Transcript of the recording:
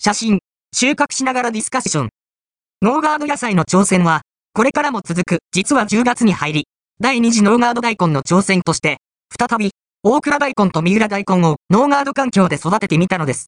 写真、収穫しながらディスカッション。ノーガード野菜の挑戦は、これからも続く、実は10月に入り、第2次ノーガード大根の挑戦として、再び、大倉大根と三浦大根をノーガード環境で育ててみたのです。